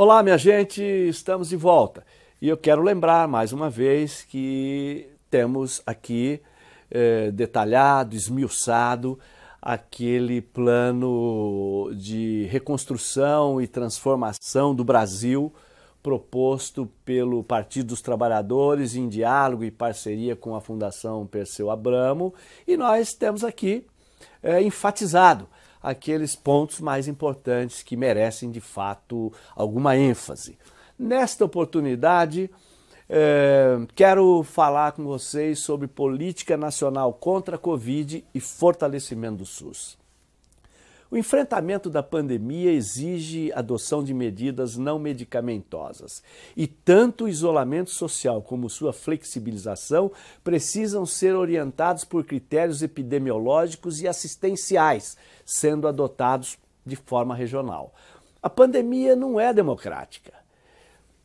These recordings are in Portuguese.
Olá, minha gente, estamos de volta. E eu quero lembrar mais uma vez que temos aqui eh, detalhado, esmiuçado, aquele plano de reconstrução e transformação do Brasil proposto pelo Partido dos Trabalhadores em diálogo e parceria com a Fundação Perseu Abramo. E nós temos aqui eh, enfatizado aqueles pontos mais importantes que merecem de fato alguma ênfase. Nesta oportunidade, é, quero falar com vocês sobre política nacional contra a Covid e fortalecimento do SUS. O enfrentamento da pandemia exige adoção de medidas não medicamentosas e tanto o isolamento social como sua flexibilização precisam ser orientados por critérios epidemiológicos e assistenciais, sendo adotados de forma regional. A pandemia não é democrática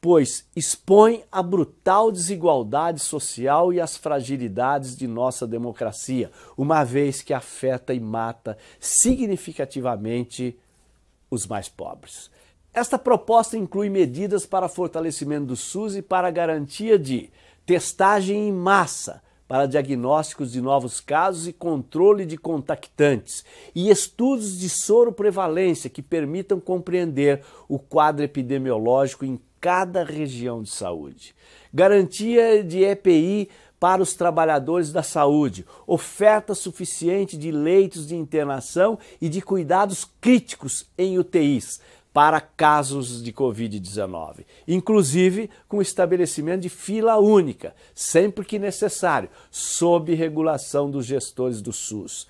pois expõe a brutal desigualdade social e as fragilidades de nossa democracia, uma vez que afeta e mata significativamente os mais pobres. Esta proposta inclui medidas para fortalecimento do SUS e para garantia de testagem em massa para diagnósticos de novos casos e controle de contactantes, e estudos de soro prevalência que permitam compreender o quadro epidemiológico em cada região de saúde. Garantia de EPI para os trabalhadores da saúde, oferta suficiente de leitos de internação e de cuidados críticos em UTIs para casos de Covid-19, inclusive com estabelecimento de fila única, sempre que necessário, sob regulação dos gestores do SUS.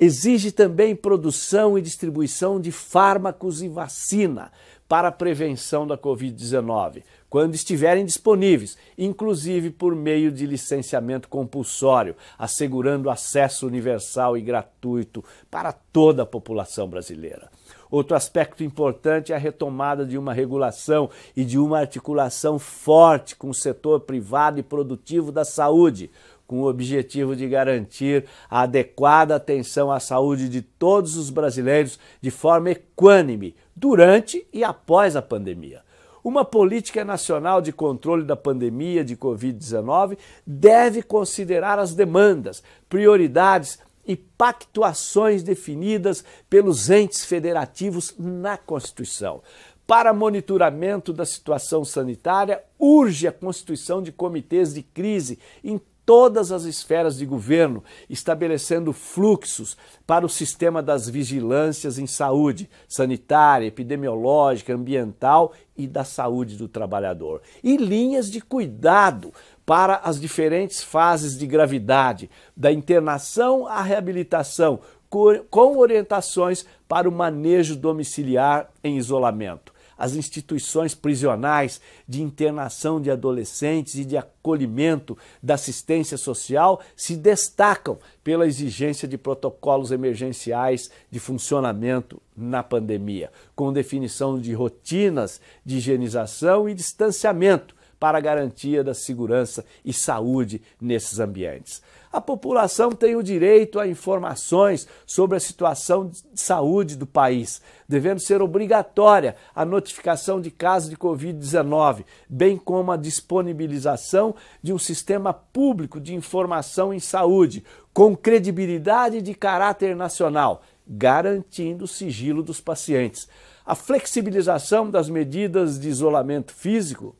Exige também produção e distribuição de fármacos e vacina para a prevenção da Covid-19, quando estiverem disponíveis, inclusive por meio de licenciamento compulsório, assegurando acesso universal e gratuito para toda a população brasileira. Outro aspecto importante é a retomada de uma regulação e de uma articulação forte com o setor privado e produtivo da saúde, com o objetivo de garantir a adequada atenção à saúde de todos os brasileiros de forma equânime durante e após a pandemia. Uma política nacional de controle da pandemia de Covid-19 deve considerar as demandas, prioridades e pactuações definidas pelos entes federativos na Constituição. Para monitoramento da situação sanitária, urge a constituição de comitês de crise em todas as esferas de governo, estabelecendo fluxos para o sistema das vigilâncias em saúde sanitária, epidemiológica, ambiental e da saúde do trabalhador. E linhas de cuidado para as diferentes fases de gravidade, da internação à reabilitação, com orientações para o manejo domiciliar em isolamento as instituições prisionais de internação de adolescentes e de acolhimento da assistência social se destacam pela exigência de protocolos emergenciais de funcionamento na pandemia, com definição de rotinas de higienização e distanciamento para a garantia da segurança e saúde nesses ambientes. A população tem o direito a informações sobre a situação de saúde do país, devendo ser obrigatória a notificação de casos de Covid-19, bem como a disponibilização de um sistema público de informação em saúde, com credibilidade de caráter nacional, garantindo o sigilo dos pacientes. A flexibilização das medidas de isolamento físico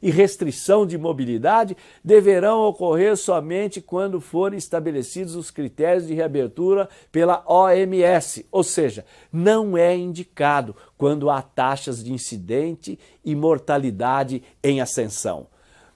e restrição de mobilidade deverão ocorrer somente quando forem estabelecidos os critérios de reabertura pela OMS, ou seja, não é indicado quando há taxas de incidente e mortalidade em ascensão.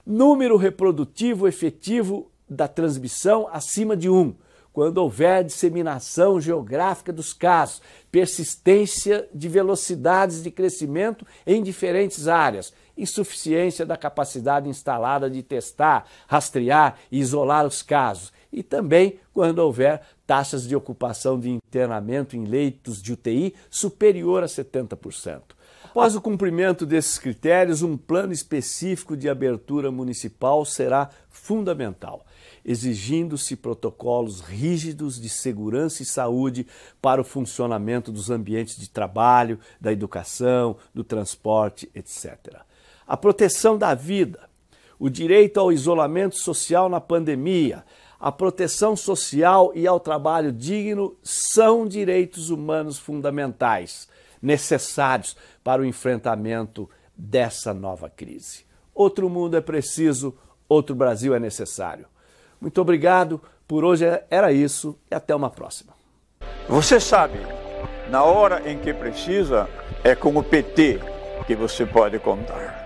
Número reprodutivo efetivo da transmissão acima de 1 quando houver disseminação geográfica dos casos, persistência de velocidades de crescimento em diferentes áreas, insuficiência da capacidade instalada de testar, rastrear e isolar os casos, e também quando houver taxas de ocupação de internamento em leitos de UTI superior a 70%. Após o cumprimento desses critérios, um plano específico de abertura municipal será fundamental, exigindo-se protocolos rígidos de segurança e saúde para o funcionamento dos ambientes de trabalho, da educação, do transporte, etc. A proteção da vida, o direito ao isolamento social na pandemia, a proteção social e ao trabalho digno são direitos humanos fundamentais, necessários para o enfrentamento dessa nova crise. Outro mundo é preciso, outro Brasil é necessário. Muito obrigado, por hoje era isso e até uma próxima. Você sabe, na hora em que precisa, é com o PT que você pode contar.